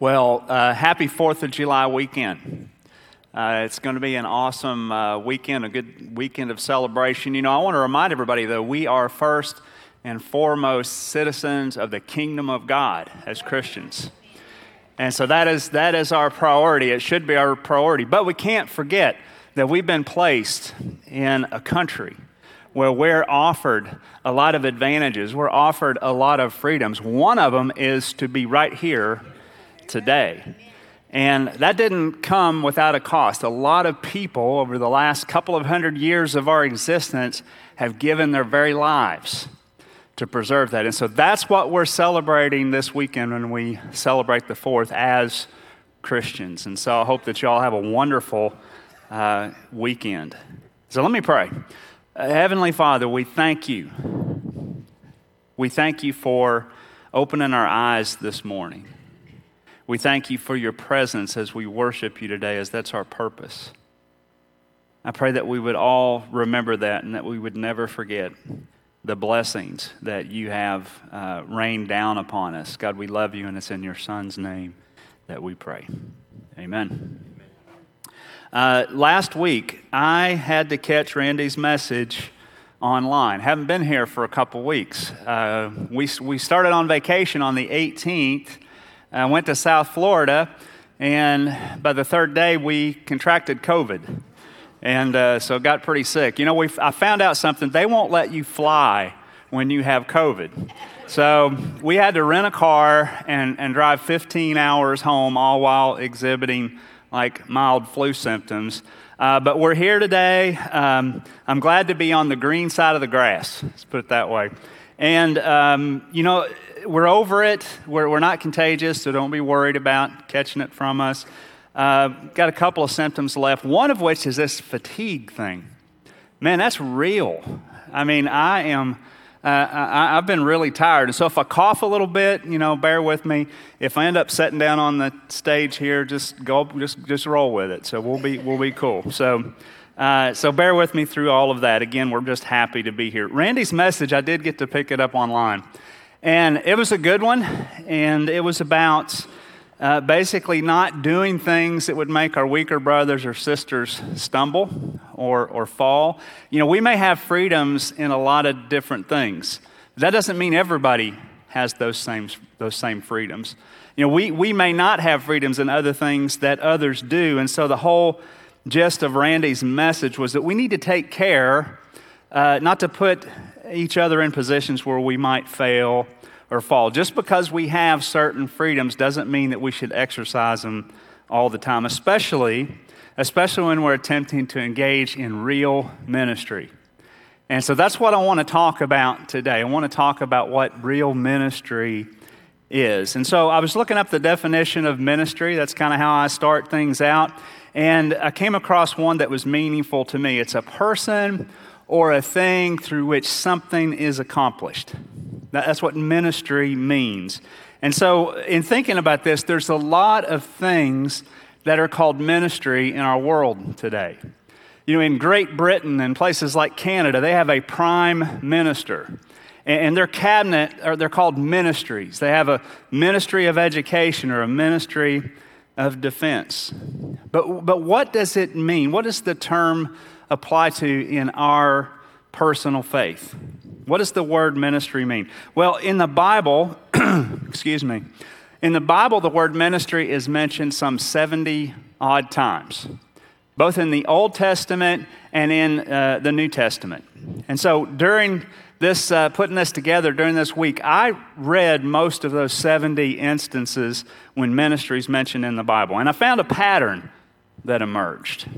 Well, uh, happy 4th of July weekend. Uh, it's going to be an awesome uh, weekend, a good weekend of celebration. You know, I want to remind everybody, though, we are first and foremost citizens of the kingdom of God as Christians. And so that is, that is our priority. It should be our priority. But we can't forget that we've been placed in a country where we're offered a lot of advantages, we're offered a lot of freedoms. One of them is to be right here today. And that didn't come without a cost. A lot of people over the last couple of hundred years of our existence have given their very lives to preserve that. And so that's what we're celebrating this weekend when we celebrate the 4th as Christians. And so I hope that you all have a wonderful uh, weekend. So let me pray. Uh, Heavenly Father, we thank you. We thank you for opening our eyes this morning. We thank you for your presence as we worship you today, as that's our purpose. I pray that we would all remember that and that we would never forget the blessings that you have uh, rained down upon us. God, we love you, and it's in your Son's name that we pray. Amen. Uh, last week, I had to catch Randy's message online. Haven't been here for a couple weeks. Uh, we, we started on vacation on the 18th I went to South Florida, and by the third day, we contracted COVID. And uh, so got pretty sick. You know, we, I found out something. They won't let you fly when you have COVID. So we had to rent a car and, and drive 15 hours home, all while exhibiting like mild flu symptoms. Uh, but we're here today. Um, I'm glad to be on the green side of the grass, let's put it that way. And, um, you know, we're over it. We're, we're not contagious, so don't be worried about catching it from us. Uh, got a couple of symptoms left, one of which is this fatigue thing. Man, that's real. I mean, I am. Uh, I, have been really tired. And so if I cough a little bit, you know, bear with me. If I end up sitting down on the stage here, just go, just, just roll with it. So we'll be, we'll be cool. So, uh, so bear with me through all of that. Again, we're just happy to be here. Randy's message, I did get to pick it up online. And it was a good one, and it was about uh, basically not doing things that would make our weaker brothers or sisters stumble or, or fall. You know, we may have freedoms in a lot of different things. That doesn't mean everybody has those same, those same freedoms. You know, we, we may not have freedoms in other things that others do. And so the whole gist of Randy's message was that we need to take care uh, not to put each other in positions where we might fail or fall. Just because we have certain freedoms doesn't mean that we should exercise them all the time, especially, especially when we're attempting to engage in real ministry. And so that's what I want to talk about today. I want to talk about what real ministry is. And so I was looking up the definition of ministry. That's kind of how I start things out. And I came across one that was meaningful to me. It's a person or a thing through which something is accomplished. That's what ministry means. And so, in thinking about this, there's a lot of things that are called ministry in our world today. You know, in Great Britain and places like Canada, they have a prime minister. And their cabinet, or they're called ministries. They have a ministry of education or a ministry of defense. But, but what does it mean? What does the term apply to in our personal faith? What does the word ministry mean? Well, in the Bible, excuse me, in the Bible, the word ministry is mentioned some 70 odd times, both in the Old Testament and in uh, the New Testament. And so during this, uh, putting this together during this week, I read most of those 70 instances when ministry is mentioned in the Bible. And I found a pattern that emerged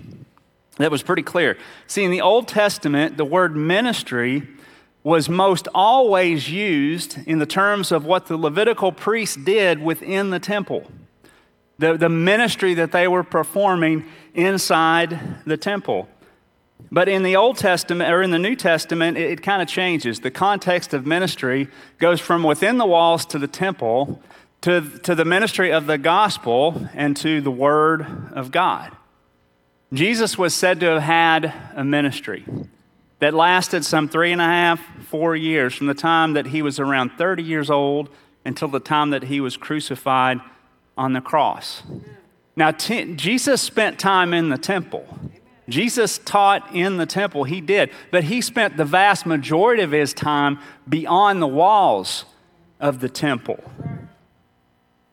that was pretty clear. See, in the Old Testament, the word ministry was most always used in the terms of what the Levitical priests did within the temple, the, the ministry that they were performing inside the temple. But in the Old Testament or in the New Testament, it, it kind of changes. The context of ministry goes from within the walls to the temple to, to the ministry of the gospel and to the word of God. Jesus was said to have had a ministry that lasted some three and a half, four years from the time that he was around 30 years old until the time that he was crucified on the cross. Now, t- Jesus spent time in the temple. Jesus taught in the temple, he did, but he spent the vast majority of his time beyond the walls of the temple.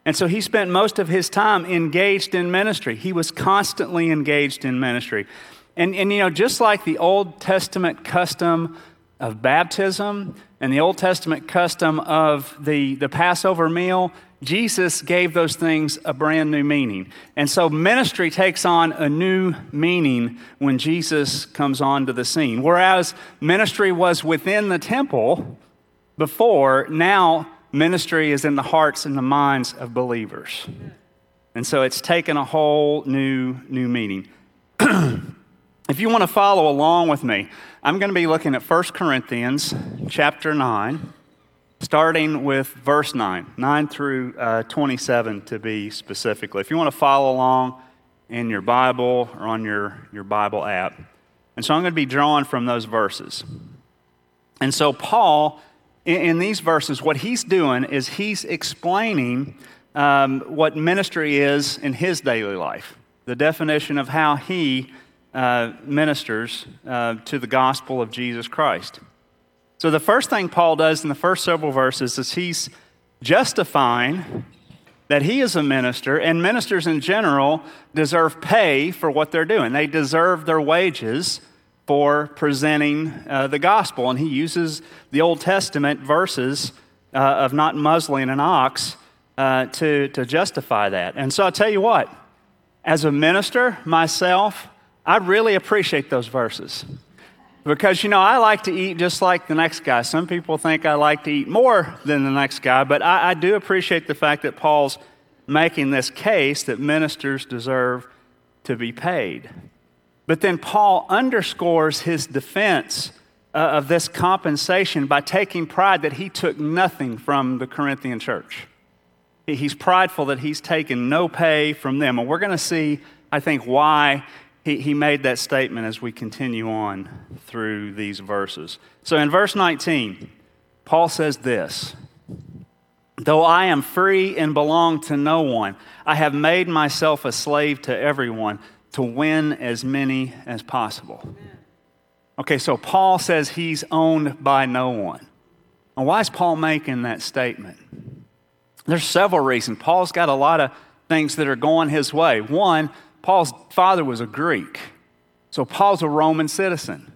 And so he spent most of his time engaged in ministry. He was constantly engaged in ministry. And, and you know, just like the Old Testament custom of baptism and the Old Testament custom of the, the Passover meal, Jesus gave those things a brand new meaning. And so ministry takes on a new meaning when Jesus comes onto the scene. Whereas ministry was within the temple before, now ministry is in the hearts and the minds of believers. And so it's taken a whole new new meaning. if you want to follow along with me, I'm going to be looking at 1 Corinthians chapter 9 starting with verse 9, 9 through uh, 27 to be specifically. If you want to follow along in your Bible or on your, your Bible app. And so I'm going to be drawing from those verses. And so, Paul, in, in these verses, what he's doing is he's explaining um, what ministry is in his daily life, the definition of how he uh, ministers uh, to the gospel of Jesus Christ. So, the first thing Paul does in the first several verses is he's justifying that he is a minister, and ministers in general deserve pay for what they're doing. They deserve their wages for presenting uh, the gospel. And he uses the Old Testament verses uh, of not muzzling an ox uh, to, to justify that. And so I'll tell you what, as a minister myself, I really appreciate those verses. Because, you know, I like to eat just like the next guy. Some people think I like to eat more than the next guy, but I, I do appreciate the fact that Paul's making this case that ministers deserve to be paid. But then Paul underscores his defense uh, of this compensation by taking pride that he took nothing from the Corinthian church. He's prideful that he's taken no pay from them. And we're going to see, I think, why he, he made that statement as we continue on through these verses. So in verse 19, Paul says this Though I am free and belong to no one, I have made myself a slave to everyone to win as many as possible. Okay, so Paul says he's owned by no one. And why is Paul making that statement? There's several reasons. Paul's got a lot of things that are going his way. One, Paul's father was a Greek. So Paul's a Roman citizen.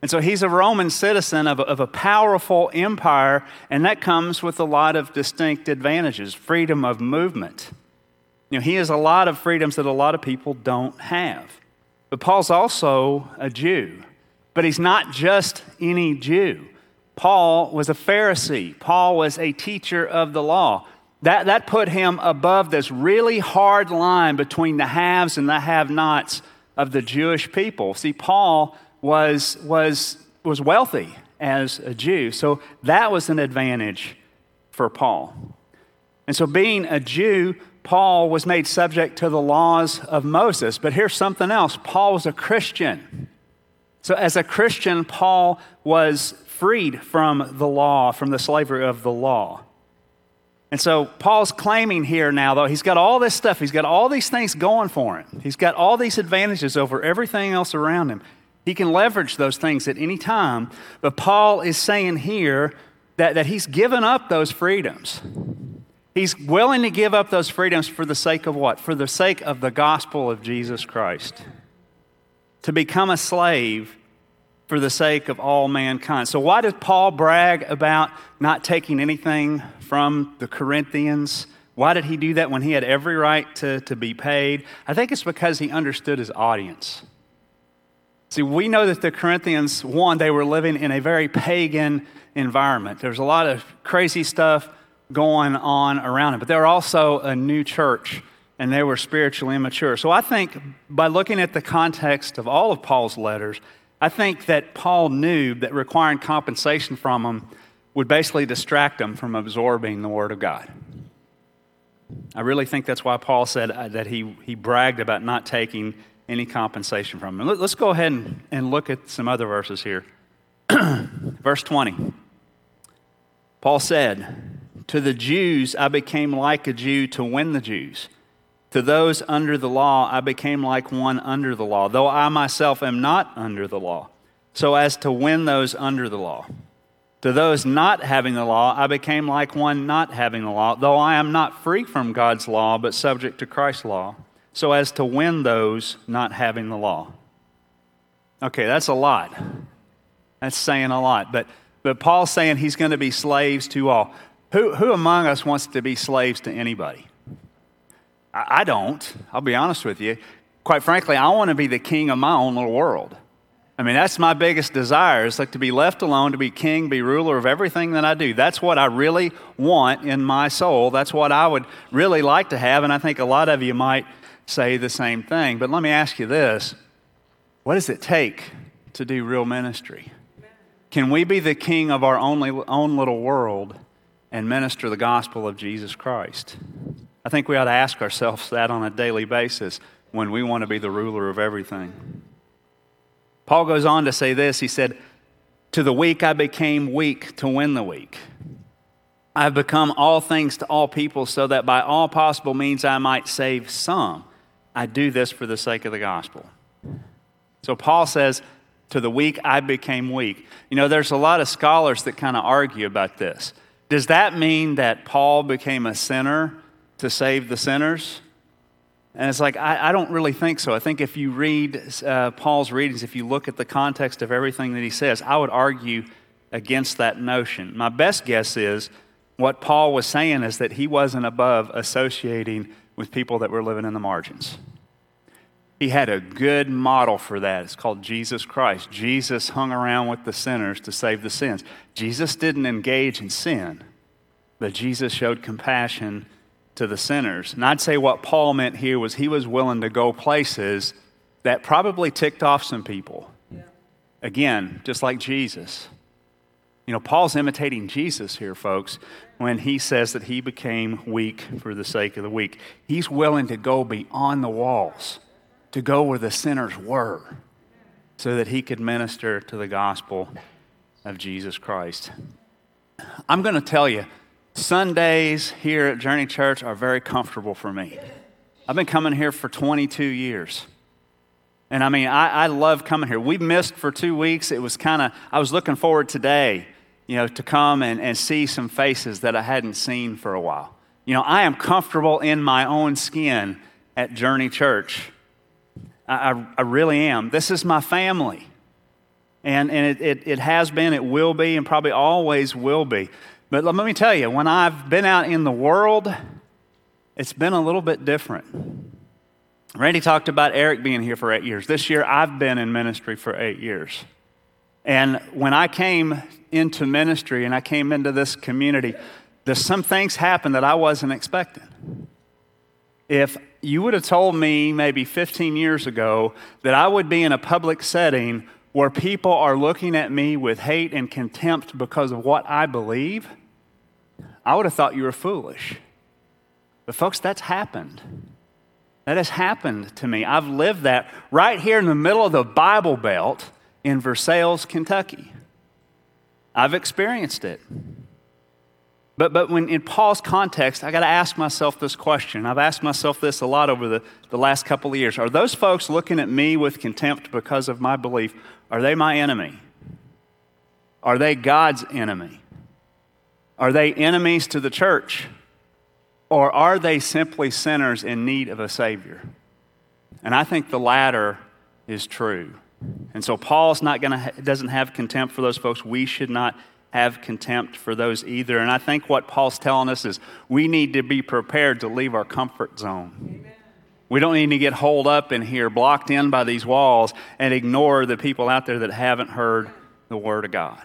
And so he's a Roman citizen of a, of a, powerful empire, and that comes with a lot of distinct advantages freedom of movement. Know, he has a lot of freedoms that a lot of people don't have. But Paul's also a Jew. But he's not just any Jew. Paul was a Pharisee, Paul was a teacher of the law. That, that put him above this really hard line between the haves and the have nots of the Jewish people. See, Paul was, was, was wealthy as a Jew, so that was an advantage for Paul. And so, being a Jew, Paul was made subject to the laws of Moses. But here's something else Paul was a Christian. So, as a Christian, Paul was freed from the law, from the slavery of the law. And so Paul's claiming here now, though, he's got all this stuff, he's got all these things going for him. He's got all these advantages over everything else around him. He can leverage those things at any time. But Paul is saying here that, that he's given up those freedoms. He's willing to give up those freedoms for the sake of what? For the sake of the gospel of Jesus Christ. To become a slave for the sake of all mankind. So, why does Paul brag about not taking anything from the Corinthians? Why did he do that when he had every right to, to be paid? I think it's because he understood his audience. See, we know that the Corinthians, one, they were living in a very pagan environment. There's a lot of crazy stuff going on around them, but they were also a new church and they were spiritually immature. So I think by looking at the context of all of Paul's letters, I think that Paul knew that requiring compensation from them would basically distract them from absorbing the Word of God. I really think that's why Paul said uh, that he, he bragged about not taking any compensation from them. Let's go ahead and, and look at some other verses here. Verse 20. Paul said, To the Jews, I became like a Jew to win the Jews. To those under the law, I became like one under the law, though I myself am not under the law, so as to win those under the law. To those not having the law, I became like one not having the law, though I am not free from God's law, but subject to Christ's law, so as to win those not having the law. Okay, that's a lot. That's saying a lot. But, but Paul's saying he's going to be slaves to all. Who, who among us wants to be slaves to anybody? I, I don't. I'll be honest with you. Quite frankly, I want to be the king of my own little world. I mean, that's my biggest desire is like to be left alone, to be king, be ruler of everything that I do. That's what I really want in my soul. That's what I would really like to have. And I think a lot of you might say the same thing. But let me ask you this what does it take to do real ministry? Can we be the king of our only, own little world and minister the gospel of Jesus Christ? I think we ought to ask ourselves that on a daily basis when we want to be the ruler of everything. Paul goes on to say this he said, To the weak I became weak to win the weak. I have become all things to all people so that by all possible means I might save some. I do this for the sake of the gospel. So Paul says, To the weak I became weak. You know, there's a lot of scholars that kind of argue about this. Does that mean that Paul became a sinner to save the sinners? And it's like, I, I don't really think so. I think if you read uh, Paul's readings, if you look at the context of everything that he says, I would argue against that notion. My best guess is what Paul was saying is that he wasn't above associating with people that were living in the margins. He had a good model for that. It's called Jesus Christ. Jesus hung around with the sinners to save the sins. Jesus didn't engage in sin, but Jesus showed compassion to the sinners. And I'd say what Paul meant here was he was willing to go places that probably ticked off some people. Yeah. Again, just like Jesus. You know, Paul's imitating Jesus here, folks, when he says that he became weak for the sake of the weak. He's willing to go beyond the walls, to go where the sinners were, so that he could minister to the gospel of Jesus Christ. I'm going to tell you, Sundays here at Journey Church are very comfortable for me. I've been coming here for 22 years. And I mean, I, I love coming here. We missed for two weeks. It was kind of, I was looking forward today, you know, to come and, and see some faces that I hadn't seen for a while. You know, I am comfortable in my own skin at Journey Church. I, I, really am. This is my family. And, and it, it, it has been, it will be, and probably always will be. But let me tell you, when I've been out in the world, it's been a little bit different. Randy talked about Eric being here for eight years. This year, I've been in ministry for eight years. And when I came into ministry and I came into this community, there's some things happened that I wasn't expecting. If you would have told me maybe 15 years ago that I would be in a public setting where people are looking at me with hate and contempt because of what I believe, I would have thought you were foolish. But, folks, that's happened. That has happened to me. I've lived that right here in the middle of the Bible Belt in Versailles, Kentucky. I've experienced it. But, but when in Paul's context, I got to ask myself this question. I've asked myself this a lot over the, the last couple of years. Are those folks looking at me with contempt because of my belief? Are they my enemy? Are they God's enemy? Are they enemies to the church? Or are they simply sinners in need of a Savior? And I think the latter is true. And so Paul's not going to doesn't have contempt for those folks. We should not have contempt for those either. And I think what Paul's telling us is we need to be prepared to leave our comfort zone. Amen. We don't need to get holed up in here, blocked in by these walls, and ignore the people out there that haven't heard the Word of God.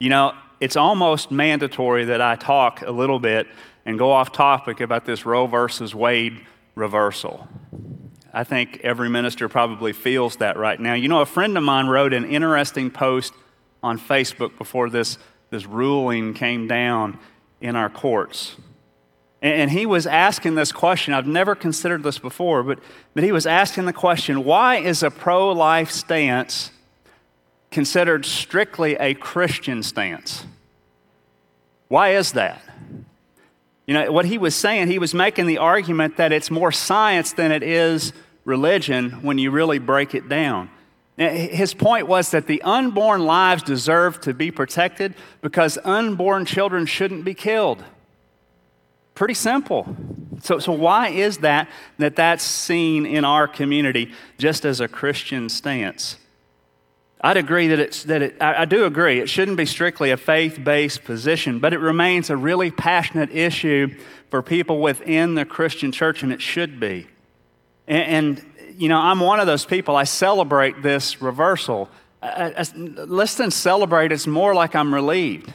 You know, it's almost mandatory that I talk a little bit and go off topic about this Roe versus Wade reversal. I think every minister probably feels that right now. You know, a friend of mine wrote an interesting post on Facebook before this, this ruling came down in our courts. And, and he was asking this question. I've never considered this before, but, but he was asking the question why is a pro life stance considered strictly a Christian stance? Why is that? You know, what he was saying, he was making the argument that it's more science than it is religion when you really break it down. His point was that the unborn lives deserve to be protected because unborn children shouldn't be killed. Pretty simple. So, so why is that that that's seen in our community just as a Christian stance? I'd agree that it's that it, I, I do agree it shouldn't be strictly a faith-based position, but it remains a really passionate issue for people within the Christian church, and it should be. And, and you know, I'm one of those people. I celebrate this reversal. I, I, less than celebrate, it's more like I'm relieved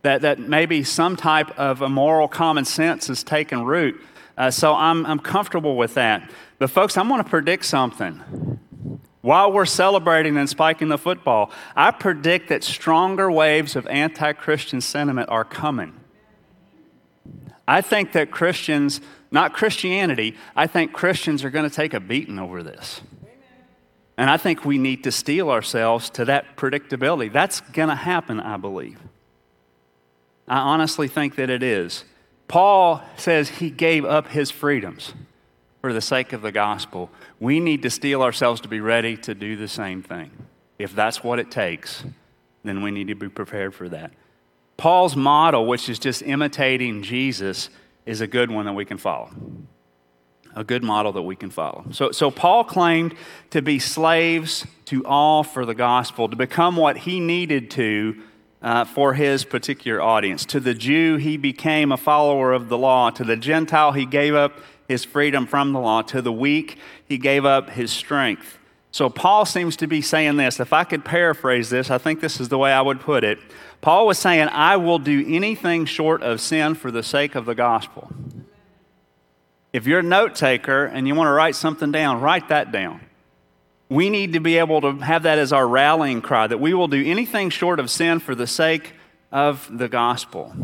that, that maybe some type of a moral common sense has taken root. Uh, so I'm, I'm comfortable with that. But, folks, I'm going to predict something. While we're celebrating and spiking the football, I predict that stronger waves of anti Christian sentiment are coming. I think that Christians, not Christianity, I think Christians are going to take a beating over this. And I think we need to steel ourselves to that predictability. That's going to happen, I believe. I honestly think that it is. Paul says he gave up his freedoms for the sake of the gospel. We need to steel ourselves to be ready to do the same thing. If that's what it takes, then we need to be prepared for that. Paul's model, which is just imitating Jesus, is a good one that we can follow. A good model that we can follow. So, so Paul claimed to be slaves to all for the gospel, to become what he needed to uh, for his particular audience. To the Jew, he became a follower of the law. To the Gentile, he gave up his freedom from the law. To the weak, he gave up his strength. So Paul seems to be saying this. If I could paraphrase this, I think this is the way I would put it. Paul was saying, I will do anything short of sin for the sake of the gospel. If you're a note taker and you want to write something down, write that down we need to be able to have that as our rallying cry that we will do anything short of sin for the sake of the gospel.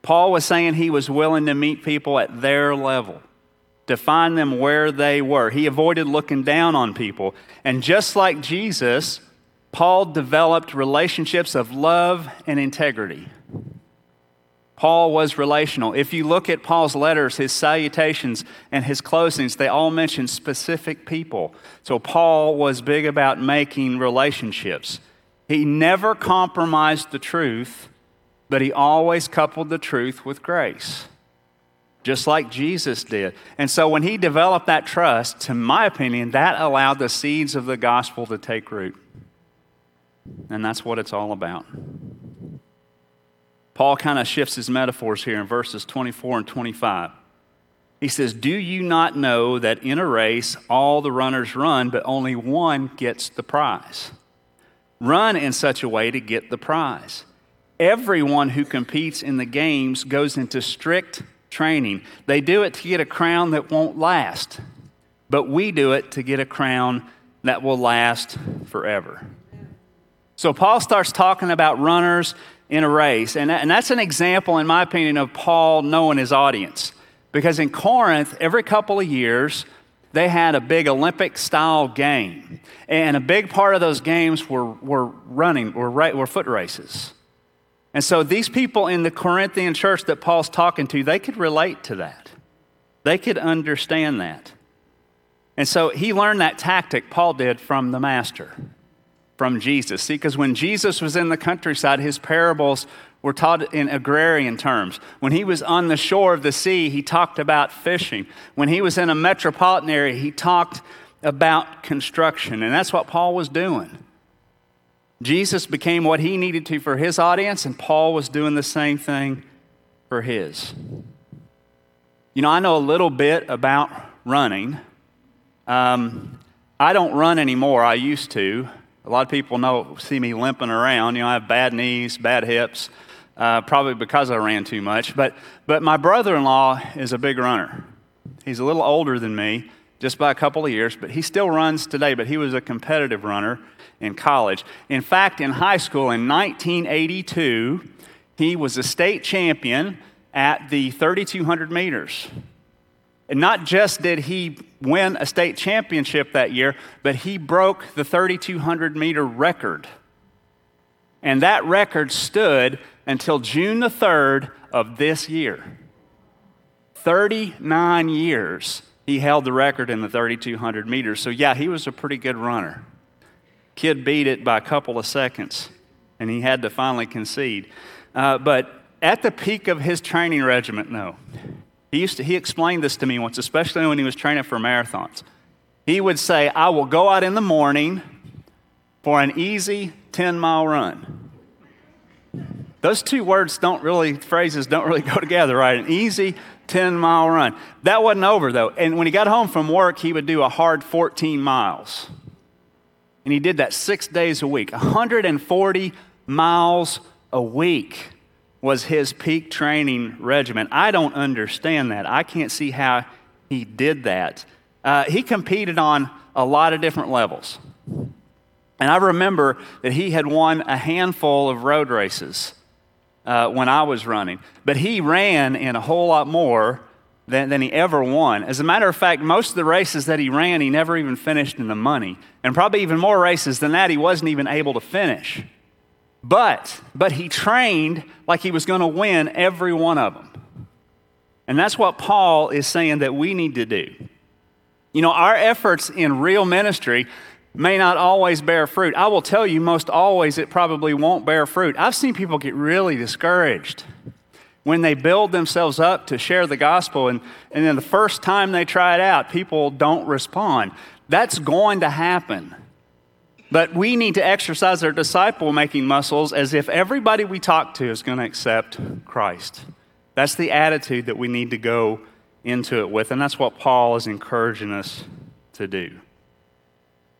Paul was saying he was willing to meet people at their level, to find them where they were. He avoided looking down on people. And just like Jesus, Paul developed relationships of love and integrity. Paul was relational. If you look at Paul's letters, his salutations, and his closings, they all mention specific people. So Paul was big about making relationships. He never compromised the truth, but he always coupled the truth with grace, just like Jesus did. And so when he developed that trust, to my opinion, that allowed the seeds of the gospel to take root. And that's what it's all about. Paul kind of shifts his metaphors here in verses 24 and 25. He says, Do you not know that in a race all the runners run, but only one gets the prize? Run in such a way to get the prize. Everyone who competes in the games goes into strict training. They do it to get a crown that won't last, but we do it to get a crown that will last forever. So Paul starts talking about runners in a race. And, and that's an example, in my opinion, of Paul knowing his audience. Because in Corinth, every couple of years, they had a big Olympic style game. And a big part of those games were, were running, were, were foot races. And so these people in the Corinthian church that Paul's talking to, they could relate to that. They could understand that. And so he learned that tactic, Paul did, from the master from Jesus. See, because when Jesus was in the countryside, his parables were taught in agrarian terms. When he was on the shore of the sea, he talked about fishing. When he was in a metropolitan area, he talked about construction. And that's what Paul was doing. Jesus became what he needed to for his audience, and Paul was doing the same thing for his. You know, I know a little bit about running. Um, I don't run anymore. I used to. A lot of people know, see me limping around. You know, I have bad knees, bad hips, uh, probably because I ran too much. But, but my brother in law is a big runner. He's a little older than me, just by a couple of years, but he still runs today. But he was a competitive runner in college. In fact, in high school in 1982, he was a state champion at the 3,200 meters. And not just did he win a state championship that year, but he broke the 3,200 meter record. And that record stood until June the 3rd of this year. 39 years he held the record in the 3,200 meters. So, yeah, he was a pretty good runner. Kid beat it by a couple of seconds, and he had to finally concede. Uh, but at the peak of his training regiment, no. He, used to, he explained this to me once, especially when he was training for marathons. He would say, I will go out in the morning for an easy 10 mile run. Those two words don't really, phrases don't really go together, right? An easy 10 mile run. That wasn't over though. And when he got home from work, he would do a hard 14 miles. And he did that six days a week. 140 miles a week was his peak training regimen. I don't understand that. I can't see how he did that. Uh, he competed on a lot of different levels. And I remember that he had won a handful of road races uh, when I was running, but he ran in a whole lot more than, than he ever won. As a matter of fact, most of the races that he ran, he never even finished in the money. And probably even more races than that, he wasn't even able to finish. But, but he trained like he was going to win every one of them. And that's what Paul is saying that we need to do. You know, our efforts in real ministry may not always bear fruit. I will tell you, most always, it probably won't bear fruit. I've seen people get really discouraged when they build themselves up to share the gospel, and, and then the first time they try it out, people don't respond. That's going to happen. But we need to exercise our disciple making muscles as if everybody we talk to is going to accept Christ. That's the attitude that we need to go into it with, and that's what Paul is encouraging us to do.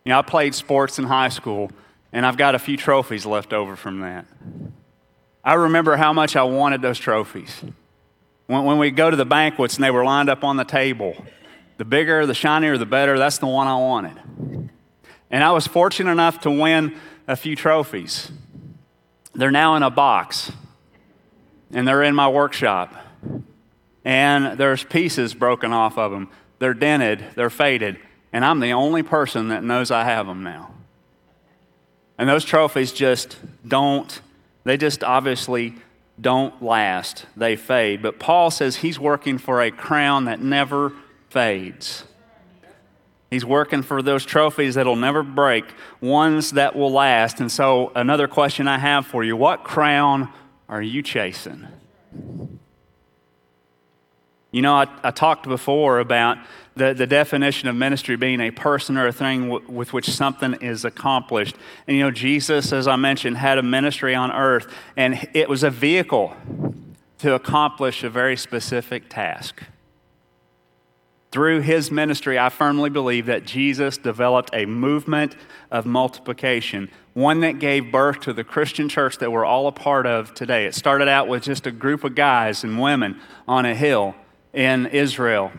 You know, I played sports in high school, and I've got a few trophies left over from that. I remember how much I wanted those trophies. When, when we go to the banquets and they were lined up on the table, the bigger, the shinier, the better, that's the one I wanted. And I was fortunate enough to win a few trophies. They're now in a box, and they're in my workshop. And there's pieces broken off of them. They're dented, they're faded, and I'm the only person that knows I have them now. And those trophies just don't, they just obviously don't last. They fade. But Paul says he's working for a crown that never fades. He's working for those trophies that'll never break, ones that will last. And so, another question I have for you what crown are you chasing? You know, I, I talked before about the, the definition of ministry being a person or a thing w- with which something is accomplished. And you know, Jesus, as I mentioned, had a ministry on earth, and it was a vehicle to accomplish a very specific task. Through his ministry, I firmly believe that Jesus developed a movement of multiplication, one that gave birth to the Christian church that we're all a part of today. It started out with just a group of guys and women on a hill in Israel,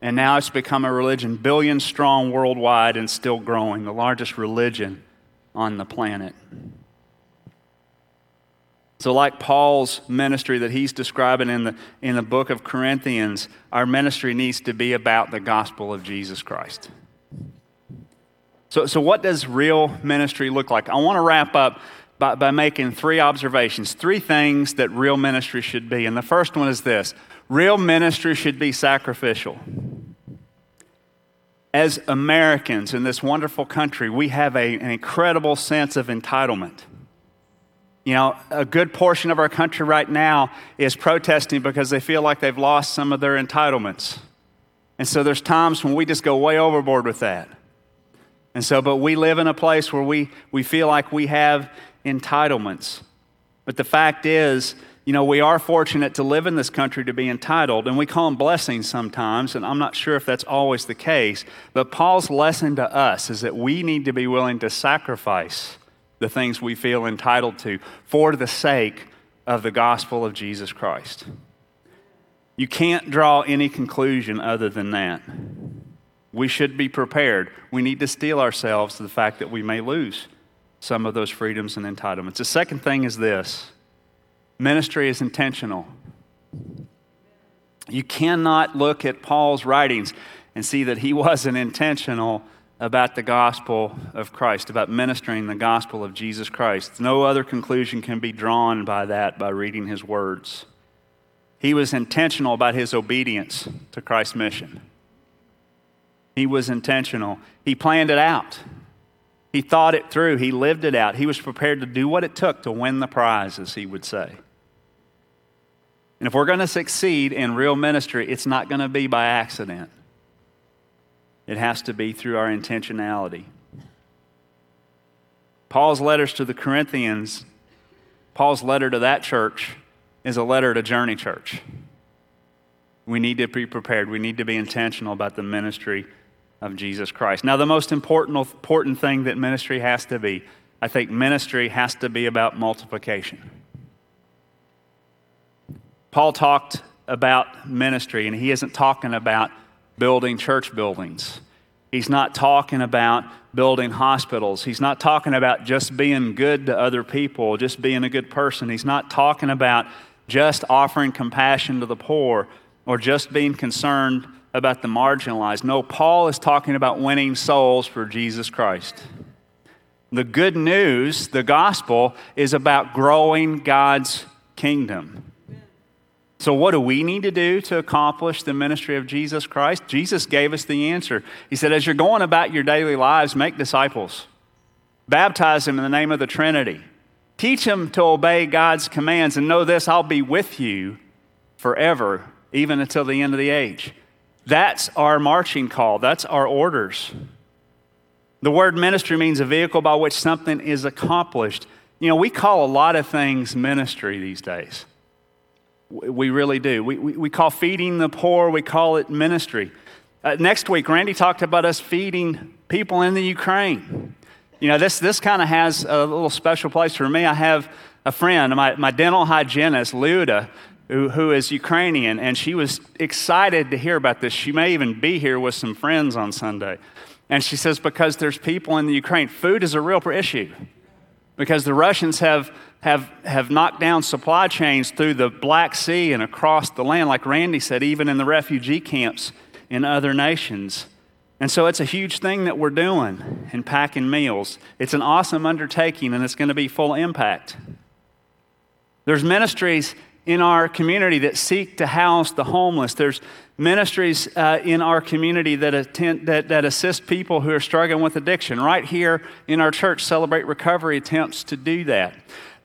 and now it's become a religion billion strong worldwide and still growing, the largest religion on the planet. So, like Paul's ministry that he's describing in the, in the book of Corinthians, our ministry needs to be about the gospel of Jesus Christ. So, so what does real ministry look like? I want to wrap up by, by making three observations, three things that real ministry should be. And the first one is this real ministry should be sacrificial. As Americans in this wonderful country, we have a, an incredible sense of entitlement. You know, a good portion of our country right now is protesting because they feel like they've lost some of their entitlements. And so there's times when we just go way overboard with that. And so, but we live in a place where we, we feel like we have entitlements. But the fact is, you know, we are fortunate to live in this country to be entitled, and we call them blessings sometimes, and I'm not sure if that's always the case. But Paul's lesson to us is that we need to be willing to sacrifice the things we feel entitled to for the sake of the gospel of Jesus Christ. You can't draw any conclusion other than that. We should be prepared. We need to steel ourselves to the fact that we may lose some of those freedoms and entitlements. The second thing is this ministry is intentional. You cannot look at Paul's writings and see that he wasn't intentional about the gospel of Christ, about ministering the gospel of Jesus Christ. No other conclusion can be drawn by that by reading his words. He was intentional about his obedience to Christ's mission. He was intentional. He planned it out. He thought it through. He lived it out. He was prepared to do what it took to win the prize, as he would say. And if we're going to succeed in real ministry, it's not going to be by accident. It has to be through our intentionality. Paul's letters to the Corinthians, Paul's letter to that church, is a letter to Journey Church. We need to be prepared. We need to be intentional about the ministry of Jesus Christ. Now, the most important, important thing that ministry has to be, I think ministry has to be about multiplication. Paul talked about ministry, and he isn't talking about building church buildings. He's not talking about building hospitals. He's not talking about just being good to other people, just being a good person. He's not talking about just offering compassion to the poor or just being concerned about the marginalized. No, Paul is talking about winning souls for Jesus Christ. The good news, the gospel, is about growing God's kingdom. So, what do we need to do to accomplish the ministry of Jesus Christ? Jesus gave us the answer. He said, As you're going about your daily lives, make disciples, baptize them in the name of the Trinity, teach them to obey God's commands, and know this I'll be with you forever, even until the end of the age. That's our marching call, that's our orders. The word ministry means a vehicle by which something is accomplished. You know, we call a lot of things ministry these days. We really do. We, we, we call feeding the poor, we call it ministry. Uh, next week, Randy talked about us feeding people in the Ukraine. You know, this, this kind of has a little special place for me. I have a friend, my, my dental hygienist, Luda, who, is Ukrainian, and she was excited to hear about this. She may even be here with some friends on Sunday. And she says, because there's people in the Ukraine, food is a real issue. Because the Russians have have, have knocked down supply chains through the Black Sea and across the land, like Randy said, even in the refugee camps in other nations. And so it's a huge thing that we're doing in packing meals. It's an awesome undertaking and it's going to be full impact. There's ministries in our community that seek to house the homeless. There's ministries uh, in our community that, attend, that, that assist people who are struggling with addiction. Right here in our church, Celebrate Recovery attempts to do that.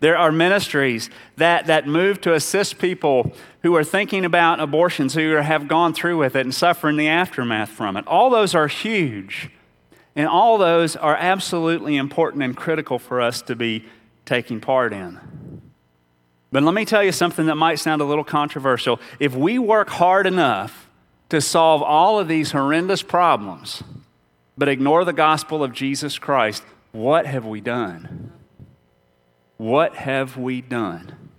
There are ministries that, that move to assist people who are thinking about abortions, who have gone through with it and suffering the aftermath from it. All those are huge. And all those are absolutely important and critical for us to be taking part in. But let me tell you something that might sound a little controversial. If we work hard enough to solve all of these horrendous problems, but ignore the gospel of Jesus Christ, what have we done? What have we done?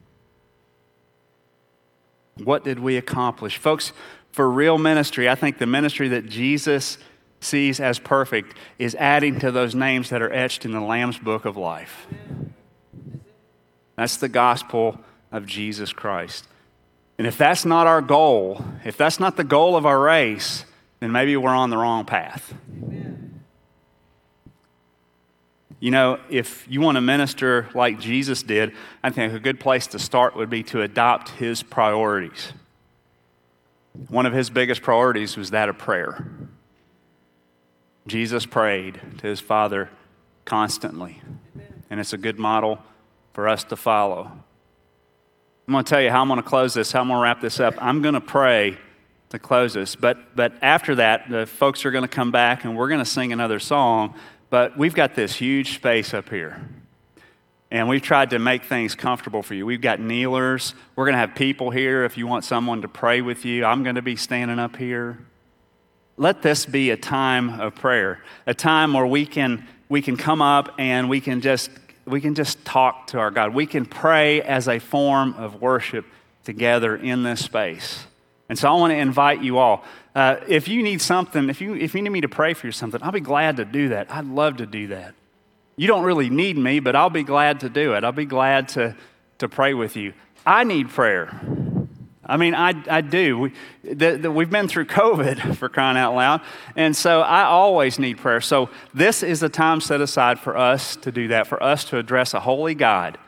What did we accomplish? Folks, for real ministry, I think the ministry that Jesus sees as perfect is adding to those names that are etched in the Lamb's book of life. That's the gospel of Jesus Christ. And if that's not our goal, if that's not the goal of our race, then maybe we're on the wrong path. You know, if you want to minister like Jesus did, I think a good place to start would be to adopt his priorities. One of his biggest priorities was that of prayer. Jesus prayed to his Father constantly, and it's a good model for us to follow. I'm going to tell you how I'm going to close this, how I'm going to wrap this up. I'm going to pray to close this, but, but after that, the folks are going to come back and we're going to sing another song. But we've got this huge space up here. And we've tried to make things comfortable for you. We've got kneelers. We're going to have people here if you want someone to pray with you. I'm going to be standing up here. Let this be a time of prayer, a time where we can, we can come up and we can just we can just talk to our God. We can pray as a form of worship together in this space. And so I want to invite you all. Uh, if you need something, if you, if you need me to pray for you something, I'll be glad to do that. I'd love to do that. You don't really need me, but I'll be glad to do it. I'll be glad to, to pray with you. I need prayer. I mean, I, I do. We, the, the, we've been through COVID for crying out loud. And so I always need prayer. So this is a time set aside for us to do that, for us to address a holy God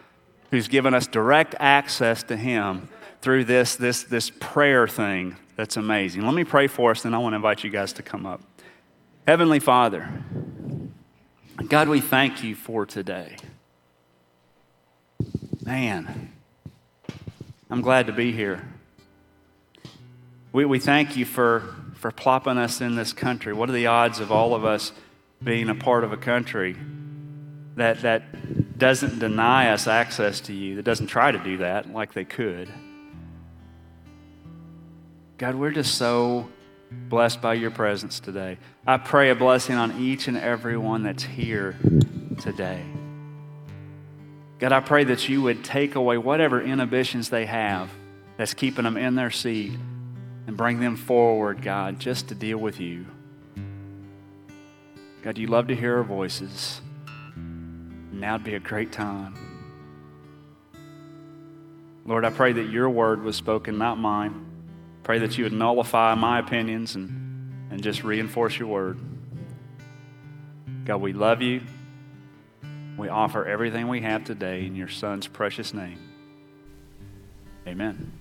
who's given us direct access to Him through this, this, this prayer thing that's amazing. Let me pray for us, and I want to invite you guys to come up. Heavenly Father, God, we thank you for today. Man, I'm glad to be here. We, we thank you for, for plopping us in this country. What are the odds of all of us being a part of a country that, that doesn't deny us access to you, that doesn't try to do that like they could? God, we're just so blessed by your presence today. I pray a blessing on each and every one that's here today. God, I pray that you would take away whatever inhibitions they have that's keeping them in their seat and bring them forward, God, just to deal with you. God, you love to hear our voices. Now would be a great time. Lord, I pray that your word was spoken, not mine. Pray that you would nullify my opinions and, and just reinforce your word. God, we love you. We offer everything we have today in your Son's precious name. Amen.